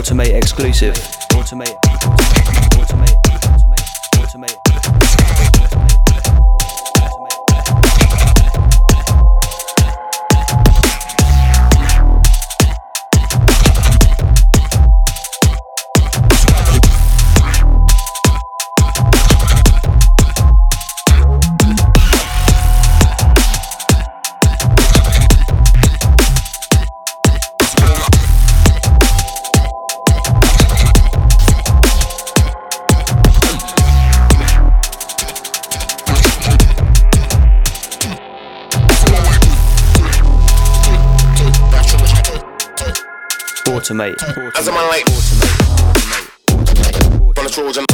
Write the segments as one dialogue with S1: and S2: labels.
S1: Automate exclusive. Automate. Automate. Automate. Automate. Automate. Automate.
S2: As a man like
S1: Automate.
S2: on a Trojan.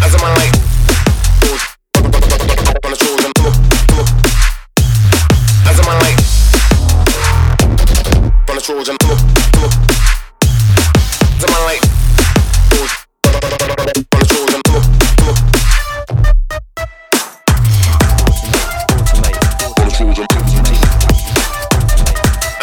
S2: As a man like on a Trojan. As a man like on a Trojan. As a man like